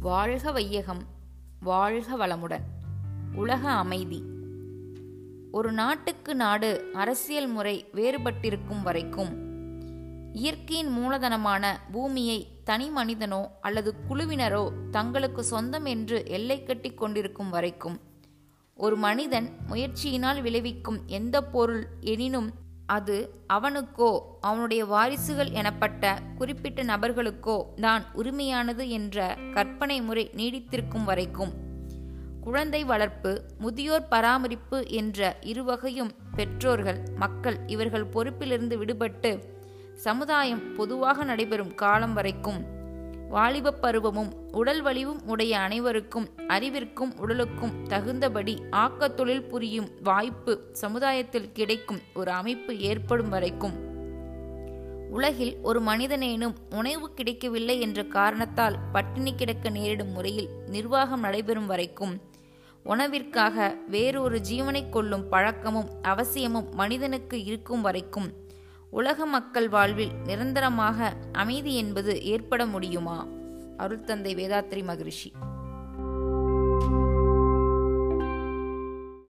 வாழ்க வையகம் வாழ்க வளமுடன். உலக அமைதி. ஒரு நாட்டுக்கு நாடு அரசியல் முறை வேறுபட்டிருக்கும் வரைக்கும் இயற்கையின் மூலதனமான பூமியை தனி மனிதனோ அல்லது குழுவினரோ தங்களுக்கு சொந்தம் என்று எல்லை கட்டி கொண்டிருக்கும் வரைக்கும் ஒரு மனிதன் முயற்சியினால் விளைவிக்கும் எந்த பொருள் எனினும் அது அவனுக்கோ அவனுடைய வாரிசுகள் எனப்பட்ட குறிப்பிட்ட நபர்களுக்கோ தான் உரிமையானது என்ற கற்பனை முறை நீடித்திருக்கும் வரைக்கும். குழந்தை வளர்ப்பு முதியோர் பராமரிப்பு என்ற இருவகையும் பெற்றோர்கள் மக்கள் இவர்கள் பொறுப்பிலிருந்து விடுபட்டு சமுதாயம் பொதுவாக நடைபெறும் காலம் வரைக்கும் வாலிபப் பருவமும் உடல் வலிவும் உடைய அனைவருக்கும் அறிவிற்கும் உடலுக்கும் தகுந்தபடி ஆக்கத்தொழில் புரியும் வாய்ப்பு சமுதாயத்தில் கிடைக்கும் ஒரு அமைப்பு ஏற்படும் வரைக்கும். உலகில் ஒரு மனிதனேனும் உணவு கிடைக்கவில்லை என்ற காரணத்தால் பட்டினி கிடக்க நேரிடும் முறையில் நிர்வாகம் நடைபெறும் வரைக்கும். உணவிற்காக வேறொரு ஜீவனை கொள்ளும் பழக்கமும் அவசியமும் மனிதனுக்கு இருக்கும் வரைக்கும். உலக மக்கள் வாழ்வில் நிரந்தரமாக அமைதி என்பது ஏற்பட முடியுமா? அருள்தந்தை வேதாத்ரி மகரிஷி.